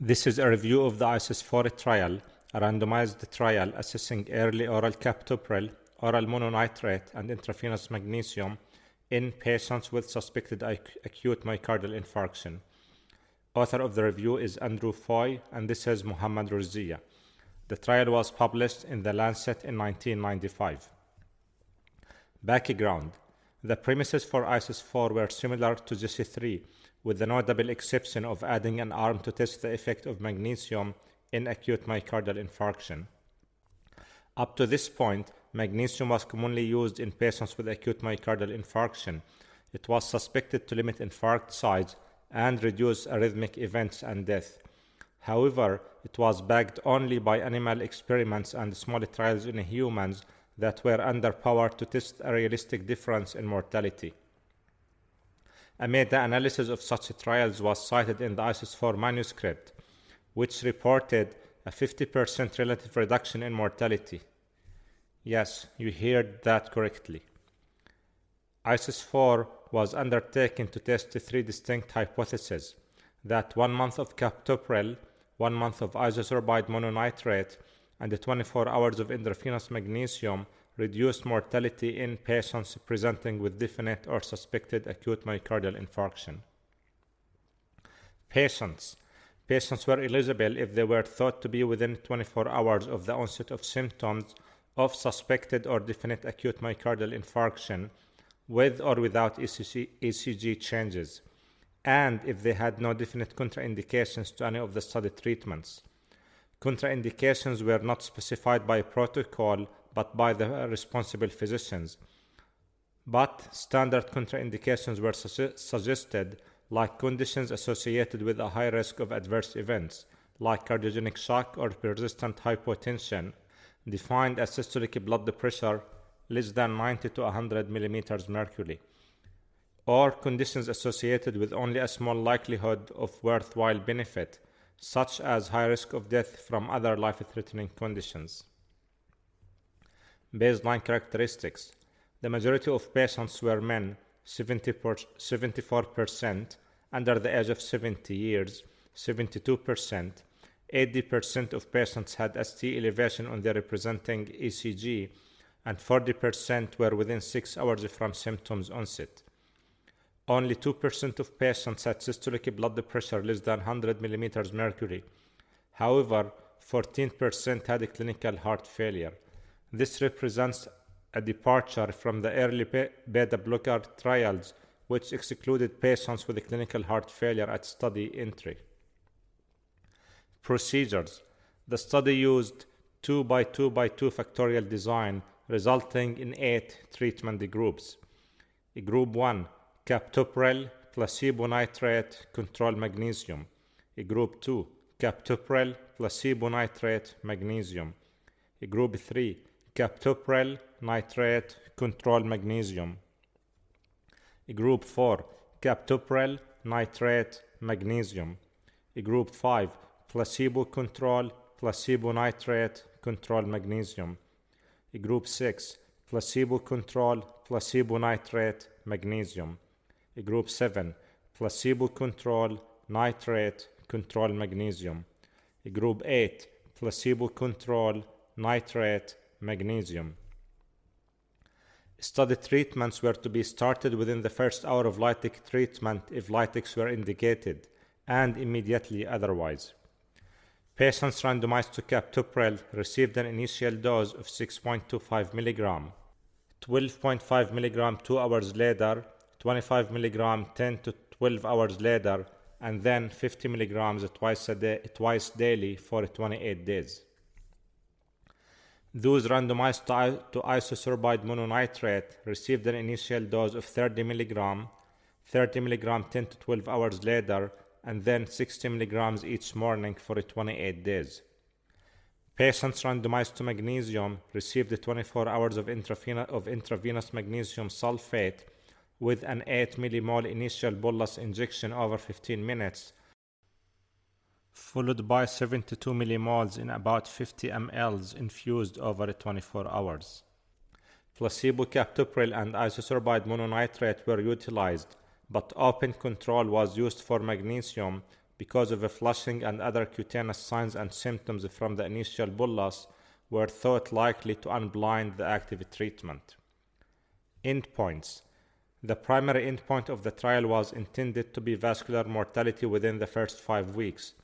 This is a review of the ISIS-4 trial, a randomized trial assessing early oral captopril, oral mononitrate, and intravenous magnesium in patients with suspected acute myocardial infarction. Author of the review is Andrew Foy, and this is Muhammad Ruzia. The trial was published in The Lancet in 1995. Background The premises for ISIS 4 were similar to GISSI 3, with the notable exception of adding an arm to test the effect of magnesium in acute myocardial infarction. Up to this point, magnesium was commonly used in patients with acute myocardial infarction. It was suspected to limit infarct size and reduce arrhythmic events and death. However, it was backed only by animal experiments and small trials in humans that were underpowered to test a realistic difference in mortality. A meta analysis of such trials was cited in the ISIS 4 manuscript, which reported a 50% relative reduction in mortality. Yes, you heard that correctly. ISIS 4 was undertaken to test three distinct hypotheses that one month of captopril one month of isosorbide mononitrate, and the 24 hours of intravenous magnesium reduced mortality in patients presenting with definite or suspected acute myocardial infarction. Patients. Patients were eligible if they were thought to be within 24 hours of the onset of symptoms of suspected or definite acute myocardial infarction with or without ECG, ECG changes and if they had no definite contraindications to any of the study treatments. Contraindications were not specified by protocol but by the responsible physicians. But standard contraindications were su- suggested, like conditions associated with a high risk of adverse events, like cardiogenic shock or persistent hypotension, defined as systolic blood pressure less than 90 to 100 millimeters mercury or conditions associated with only a small likelihood of worthwhile benefit, such as high risk of death from other life threatening conditions. Baseline characteristics The majority of patients were men, 74%, under the age of 70 years, 72%. 80% of patients had ST elevation on their representing ECG, and 40% were within 6 hours from symptoms onset. Only 2% of patients had systolic blood pressure less than 100 mm mercury. However, 14% had clinical heart failure. This represents a departure from the early beta blocker trials, which excluded patients with clinical heart failure at study entry. Procedures The study used 2 by 2 by 2 factorial design, resulting in 8 treatment groups. Group 1 captopril, placebo nitrate, control magnesium. Group 2, captopril, placebo nitrate, magnesium. Group 3, captopril, nitrate, control magnesium. Group 4, captopril, nitrate, magnesium. Group 5, placebo control, placebo nitrate, control magnesium. Group 6, placebo control, placebo nitrate, magnesium. Group 7 placebo control nitrate control magnesium. Group 8 placebo control nitrate magnesium. Study treatments were to be started within the first hour of lytic treatment if lytics were indicated and immediately otherwise. Patients randomized to captopril received an initial dose of 6.25 mg, 12.5 mg 2 hours later 25 milligram 10 to 12 hours later, and then 50 milligrams twice a day, twice daily for 28 days. Those randomized to isosorbide mononitrate received an initial dose of 30 mg, 30 mg 10 to 12 hours later, and then 60 mg each morning for 28 days. Patients randomized to magnesium received 24 hours of intravenous, of intravenous magnesium sulfate with an 8 millimole initial bolus injection over 15 minutes, followed by 72 millimoles in about 50 mLs infused over 24 hours. Placebo captopril and isosorbide mononitrate were utilized, but open control was used for magnesium because of the flushing and other cutaneous signs and symptoms from the initial bolus were thought likely to unblind the active treatment. Endpoints The primary endpoint of the trial was intended to be vascular mortality within the first five weeks,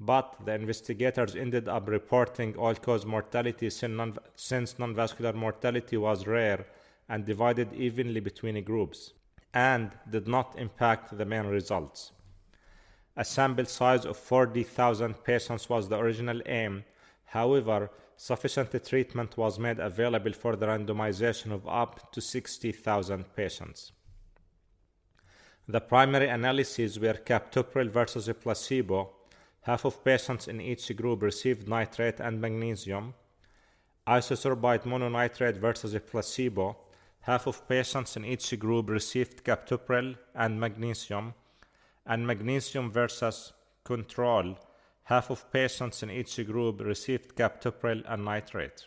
but the investigators ended up reporting all cause mortality since non vascular mortality was rare and divided evenly between groups, and did not impact the main results. A sample size of 40,000 patients was the original aim. However, sufficient treatment was made available for the randomization of up to 60,000 patients. The primary analyses were captopril versus a placebo. Half of patients in each group received nitrate and magnesium. Isosorbide mononitrate versus a placebo. Half of patients in each group received captopril and magnesium and magnesium versus control, half of patients in each group received captopril and nitrate.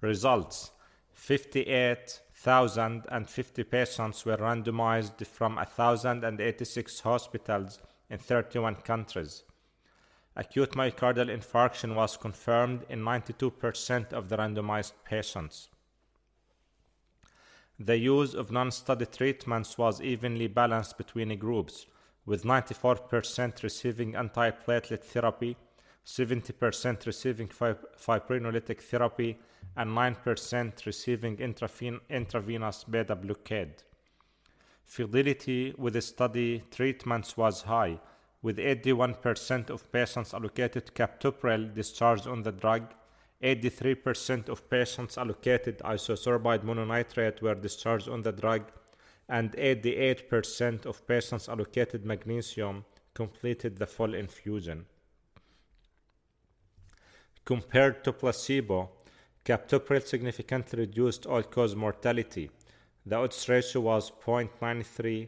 Results 58,050 patients were randomized from 1,086 hospitals in 31 countries. Acute myocardial infarction was confirmed in 92% of the randomized patients. The use of non study treatments was evenly balanced between groups, with 94% receiving antiplatelet therapy, 70% receiving fibrinolytic therapy, and 9% receiving intravenous beta blockade. Fidelity with the study treatments was high, with 81% of patients allocated captopril discharged on the drug 83% of patients allocated isosorbide mononitrate were discharged on the drug, and 88% of patients allocated magnesium completed the full infusion. Compared to placebo, captopril significantly reduced all-cause mortality. The odds ratio was 0.93,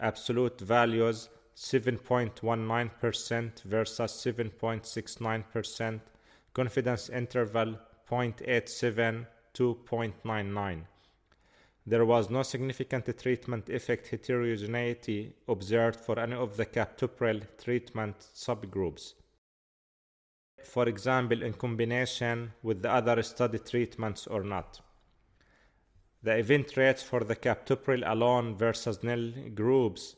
absolute values 7.19% versus 7.69%, confidence interval 0.87 to 0.99. There was no significant treatment effect heterogeneity observed for any of the captopril treatment subgroups. For example, in combination with the other study treatments or not. The event rates for the captopril alone versus nil groups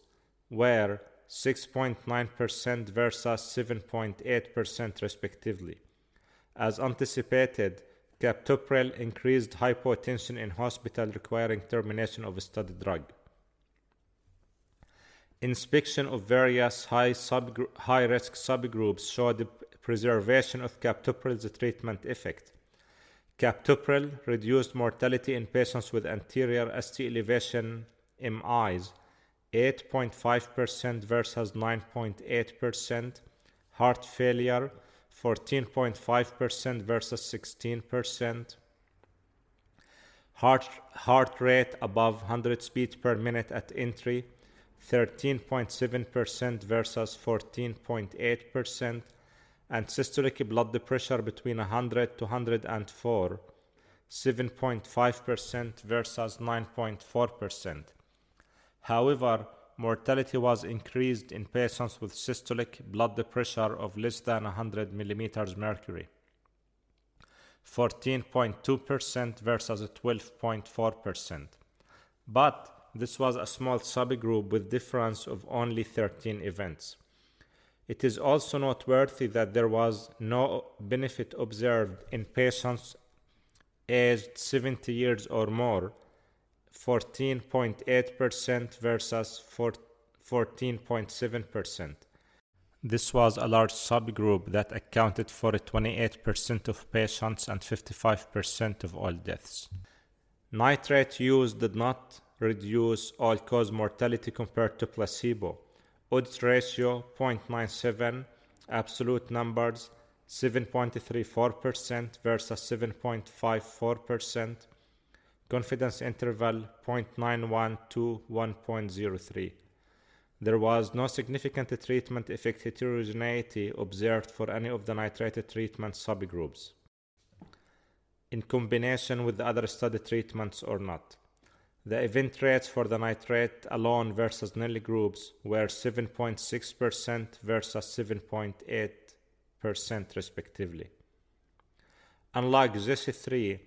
were 6.9% versus 7.8% respectively. As anticipated, captopril increased hypotension in hospital requiring termination of study drug. Inspection of various high, high risk subgroups showed preservation of captopril's treatment effect. Captopril reduced mortality in patients with anterior ST elevation MIs 8.5% versus 9.8%, heart failure 14.5% versus 16%. Heart, heart rate above 100 beats per minute at entry, 13.7% versus 14.8%. And systolic blood pressure between 100 to 104, 7.5% versus 9.4%. However, mortality was increased in patients with systolic blood pressure of less than 100 millimeters mercury 14.2% versus 12.4% but this was a small subgroup with difference of only 13 events it is also noteworthy that there was no benefit observed in patients aged 70 years or more 14.8% versus 14.7%. This was a large subgroup that accounted for 28% of patients and 55% of all deaths. Nitrate use did not reduce all cause mortality compared to placebo. Odds ratio 0.97, absolute numbers 7.34% versus 7.54% confidence interval 0.91 to 1.03. There was no significant treatment effect heterogeneity observed for any of the nitrated treatment subgroups, in combination with the other study treatments or not. The event rates for the nitrate alone versus nil groups were 7.6% versus 7.8% respectively. Unlike GISSI3,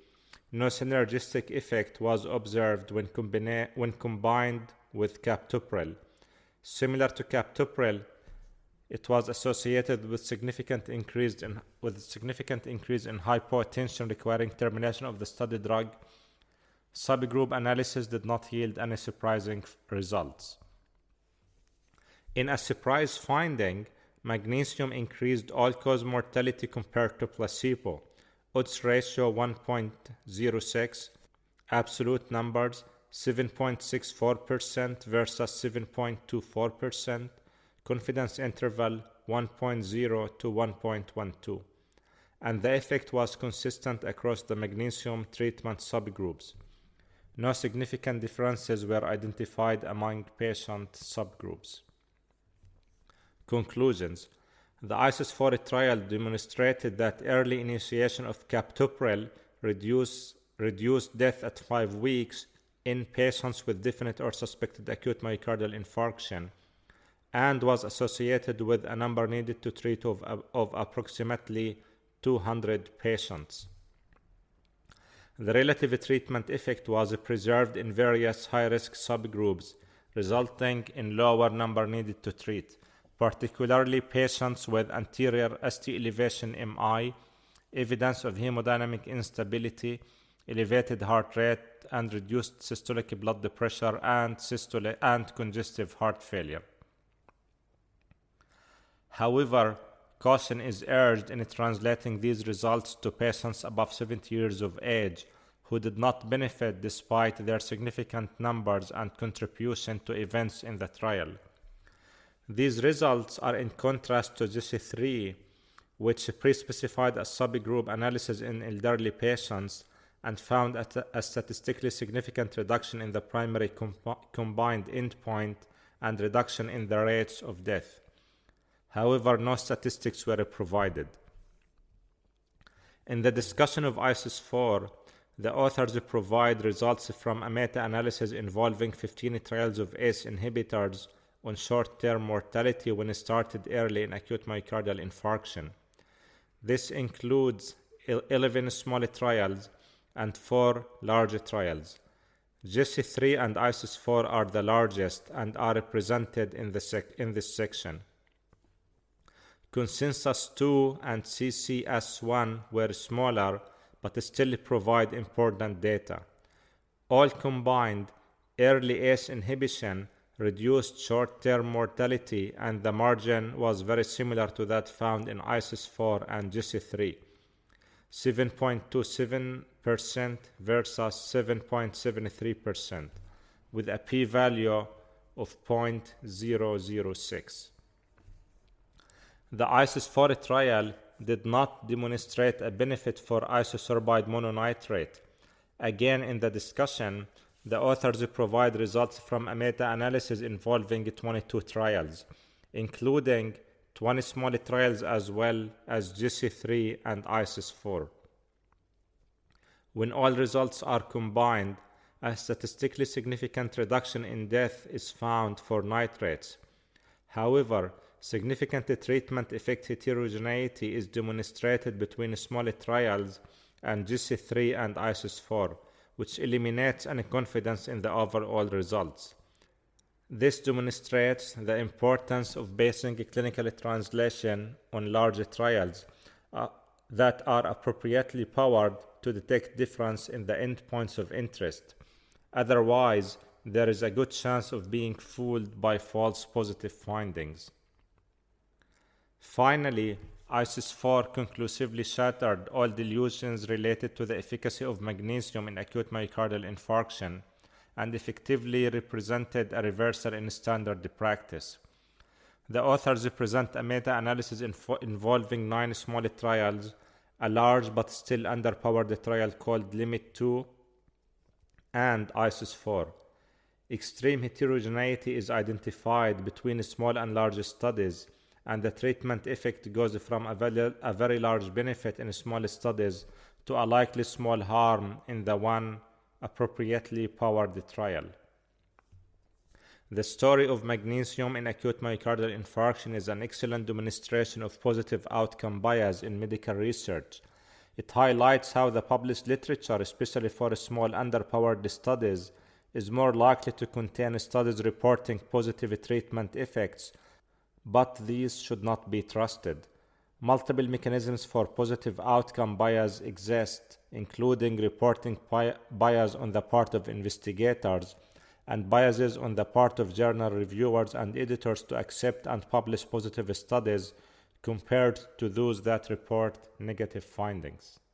no synergistic effect was observed when, combina- when combined with captopril. Similar to captopril, it was associated with significant increase in with significant increase in hypotension requiring termination of the study drug. Subgroup analysis did not yield any surprising results. In a surprise finding, magnesium increased all-cause mortality compared to placebo. Odds ratio 1.06, absolute numbers 7.64% versus 7.24%, confidence interval 1.0 to 1.12, and the effect was consistent across the magnesium treatment subgroups. No significant differences were identified among patient subgroups. Conclusions The ISIS 4 trial demonstrated that early initiation of captopril reduced, death at 5 weeks in patients with definite or suspected acute myocardial infarction and was associated with a number needed to treat of, of approximately 200 patients. The relative treatment effect was preserved in various high risk subgroups, resulting in lower number needed to treat, particularly patients with anterior ST elevation MI, evidence of hemodynamic instability, elevated heart rate, and reduced systolic blood pressure and systolic and congestive heart failure. However, caution is urged in translating these results to patients above 70 years of age who did not benefit despite their significant numbers and contribution to events in the trial. These results are in contrast to GISSI3, which pre-specified a subgroup analysis in elderly patients and found a, statistically significant reduction in the primary com- combined endpoint and reduction in the rates of death. However, no statistics were provided. In the discussion of ISIS 4, the authors provide results from a meta analysis involving 15 trials of ACE inhibitors on short term mortality when started early in acute myocardial infarction. This includes 11 small trials and 4 large trials. GISSI 3 and ISIS 4 are the largest and are represented in, the sec- in this section. Consensus 2 and CCS 1 were smaller but still provide important data. All combined, early ACE inhibition reduced short term mortality, and the margin was very similar to that found in ISIS 4 and GISSI 3 7.27% versus 7.73%, with a p value of 0.006. The ISIS 4 trial did not demonstrate a benefit for isosorbide mononitrate. Again, in the discussion, the authors provide results from a meta analysis involving 22 trials, including 20 small trials as well as GISSI3 and ISIS 4. When all results are combined, a statistically significant reduction in death is found for nitrates. However, significant treatment effect heterogeneity is demonstrated between small trials and GISSI3 and ISIS4, which eliminates any confidence in the overall results. This demonstrates the importance of basing clinical translation on large trials uh, that are appropriately powered to detect difference in the endpoints of interest. Otherwise, there is a good chance of being fooled by false positive findings. Finally, ISIS 4 conclusively shattered all delusions related to the efficacy of magnesium in acute myocardial infarction and effectively represented a reversal in standard practice. The authors present a meta analysis involving nine small trials, a large but still underpowered trial called Limit 2, and ISIS 4. Extreme heterogeneity is identified between small and large studies and the treatment effect goes from a very, a very large benefit in small studies to a likely small harm in the one appropriately powered trial. The story of magnesium in acute myocardial infarction is an excellent demonstration of positive outcome bias in medical research. It highlights how the published literature, especially for small underpowered studies, is more likely to contain studies reporting positive treatment effects, but these should not be trusted. Multiple mechanisms for positive outcome bias exist, including reporting bias on the part of investigators and biases on the part of journal reviewers and editors to accept and publish positive studies compared to those that report negative findings.